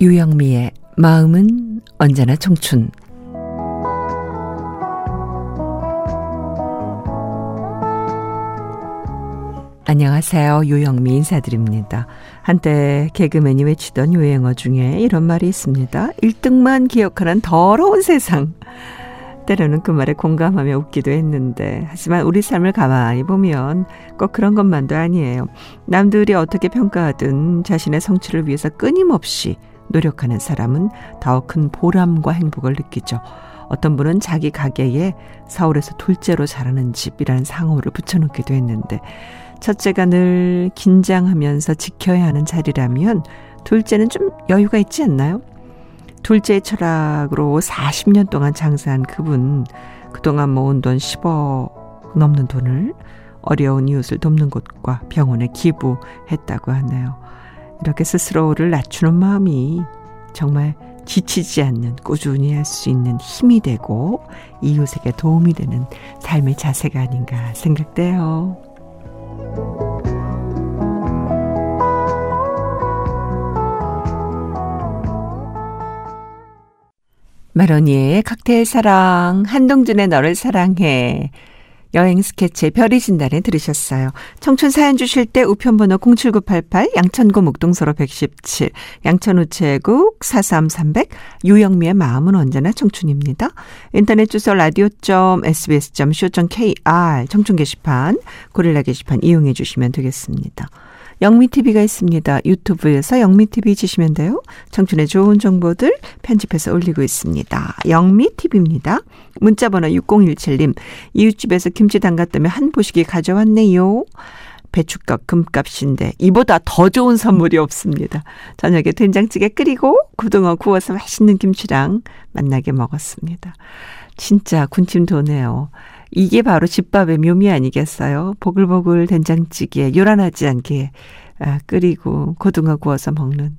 유영미의 마음은 언제나 청춘. 안녕하세요. 유영미 인사드립니다. 한때 개그맨이 외치던 유행어 중에 이런 말이 있습니다. 1등만 기억하는 더러운 세상. 때로는 그 말에 공감하며 웃기도 했는데, 하지만 우리 삶을 가만히 보면 꼭 그런 것만도 아니에요. 남들이 어떻게 평가하든 자신의 성취를 위해서 끊임없이 노력하는 사람은 더 큰 보람과 행복을 느끼죠. 어떤 분은 자기 가게에 서울에서 둘째로 자라는 집이라는 상호를 붙여놓기도 했는데, 첫째가 늘 긴장하면서 지켜야 하는 자리라면 둘째는 좀 여유가 있지 않나요? 둘째의 철학으로 40년 동안 장사한 그분, 그동안 모은 돈 10억 넘는 돈을 어려운 이웃을 돕는 곳과 병원에 기부했다고 하네요. 이렇게 스스로를 낮추는 마음이 정말 지치지 않는 꾸준히 할 수 있는 힘이 되고 이웃에게 도움이 되는 삶의 자세가 아닌가 생각돼요. 마로니의 칵테일 사랑, 한동준의 너를 사랑해. 여행 스케치 별이 진단에 들으셨어요. 청춘 사연 주실 때 우편번호 07988 양천구 목동서로 117 양천 우체국 43300 유영미의 마음은 언제나 청춘입니다. 인터넷 주소 radio.sbs.co.kr 청춘 게시판 고릴라 게시판 이용해 주시면 되겠습니다. 영미TV가 있습니다. 유튜브에서 영미TV 치시면 돼요. 청춘의 좋은 정보들 편집해서 올리고 있습니다. 영미TV입니다. 문자번호 6017님, 이웃집에서 김치 담갔다며 한 보시기 가져왔네요. 배춧값 금값인데 이보다 더 좋은 선물이 없습니다. 저녁에 된장찌개 끓이고 고등어 구워서 맛있는 김치랑 만나게 먹었습니다. 진짜 군침 도네요. 이게 바로 집밥의 묘미 아니겠어요? 보글보글 된장찌개 요란하지 않게 아, 끓이고 고등어 구워서 먹는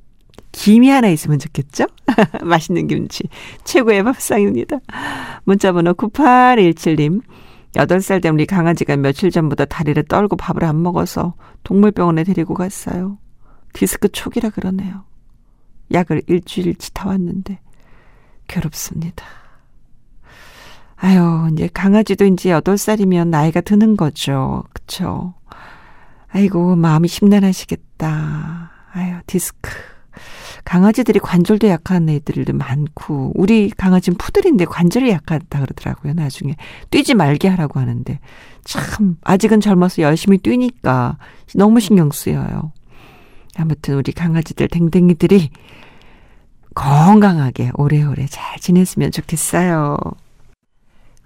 김이 하나 있으면 좋겠죠? 맛있는 김치. 최고의 밥상입니다. 문자번호 9817님. 8살 된 우리 강아지가 며칠 전부터 다리를 떨고 밥을 안 먹어서 동물병원에 데리고 갔어요. 디스크 초기라 그러네요. 약을 일주일치 타왔는데 괴롭습니다. 아유, 이제 강아지도 이제 8살이면 나이가 드는 거죠. 그쵸? 아이고, 마음이 심란하시겠다. 아유, 디스크. 강아지들이 관절도 약한 애들도 많고, 우리 강아지는 푸들인데 관절이 약하다 그러더라고요, 나중에. 뛰지 말게 하라고 하는데. 참, 아직은 젊어서 열심히 뛰니까 너무 신경 쓰여요. 아무튼 우리 강아지들, 댕댕이들이 건강하게 오래오래 잘 지냈으면 좋겠어요.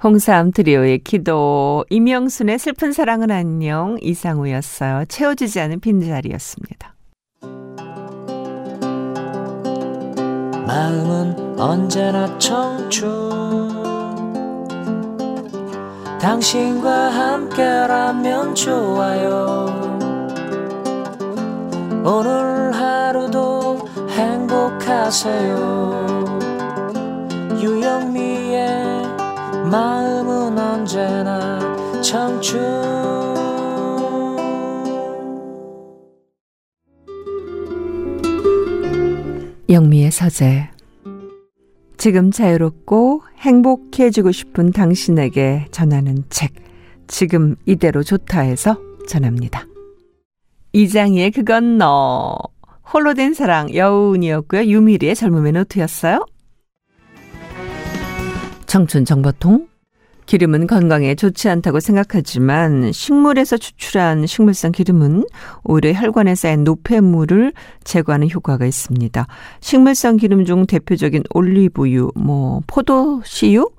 홍삼 트리오의 기도, 이명순의 슬픈 사랑은 안녕, 이상우였어요. 채워지지 않은 빈자리였습니다. 마음은 언제나 청춘. 당신과 함께라면 좋아요. 오늘 하루도 행복하세요. 유영미의 마음은 언제나 청춘 영미의 서재 지금 자유롭고 행복해지고 싶은 당신에게 전하는 책 지금 이대로 좋다해서 전합니다. 이장희의 그건 너 홀로 된 사랑 여운이었고요. 유미리의 젊음의 노트였어요. 청춘 정보통 기름은 건강에 좋지 않다고 생각하지만 식물에서 추출한 식물성 기름은 오히려 혈관에 쌓인 노폐물을 제거하는 효과가 있습니다. 식물성 기름 중 대표적인 올리브유, 뭐 포도씨유,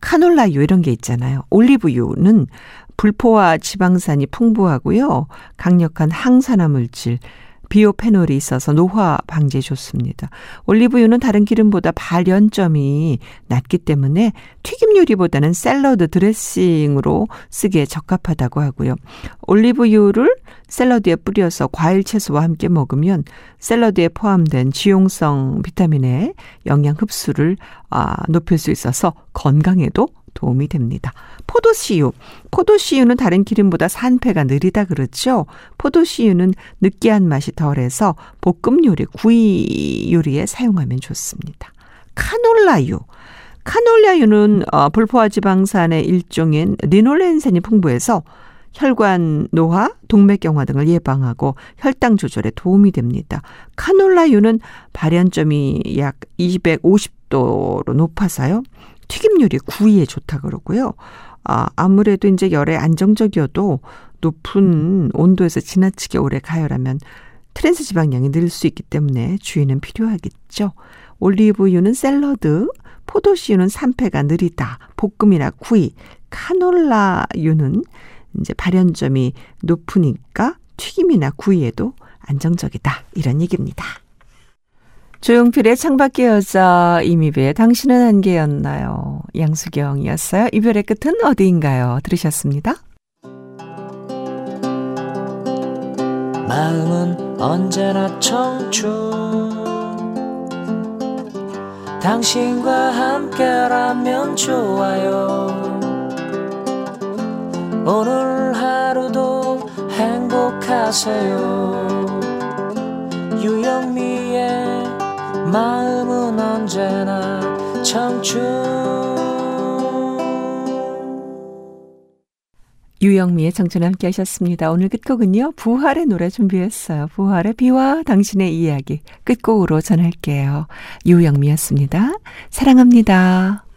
카놀라유 이런 게 있잖아요. 올리브유는 불포화 지방산이 풍부하고요. 강력한 항산화 물질, 비오페놀이 있어서 노화 방지에 좋습니다. 올리브유는 다른 기름보다 발연점이 낮기 때문에 튀김 요리보다는 샐러드 드레싱으로 쓰기에 적합하다고 하고요. 올리브유를 샐러드에 뿌려서 과일 채소와 함께 먹으면 샐러드에 포함된 지용성 비타민의 영양 흡수를 아, 높일 수 있어서 건강에도 도움이 됩니다. 포도씨유. 포도씨유는 다른 기름보다 산패가 느리다 그렇죠? 포도씨유는 느끼한 맛이 덜해서 볶음 요리, 구이 요리에 사용하면 좋습니다. 카놀라유. 카놀라유는 어, 불포화 지방산의 일종인 리놀렌산이 풍부해서 혈관 노화, 동맥경화 등을 예방하고 혈당 조절에 도움이 됩니다. 카놀라유는 발연점이 약 250도로 높아서요. 튀김 요리 구이에 좋다 그러고요. 아, 아무래도 이제 열에 안정적이어도 높은 온도에서 지나치게 오래 가열하면 트랜스 지방량이 늘 수 있기 때문에 주의는 필요하겠죠. 올리브유는 샐러드, 포도씨유는 산패가 느리다, 볶음이나 구이, 카놀라유는 이제 발연점이 높으니까 튀김이나 구이에도 안정적이다. 이런 얘기입니다. 조용필의 창밖의 여자 이미배의 당신은 한계였나요? 양수경이었어요. 이별의 끝은 어디인가요? 들으셨습니다. 마음은 언제나 청춘 당신과 함께라면 좋아요 오늘 하루도 행복하세요 유영미의 마음은 언제나 청춘 유영미의 청춘 함께 하셨습니다. 오늘 끝곡은요. 부활의 노래 준비했어요. 부활의 비와 당신의 이야기 끝곡으로 전할게요. 유영미였습니다. 사랑합니다.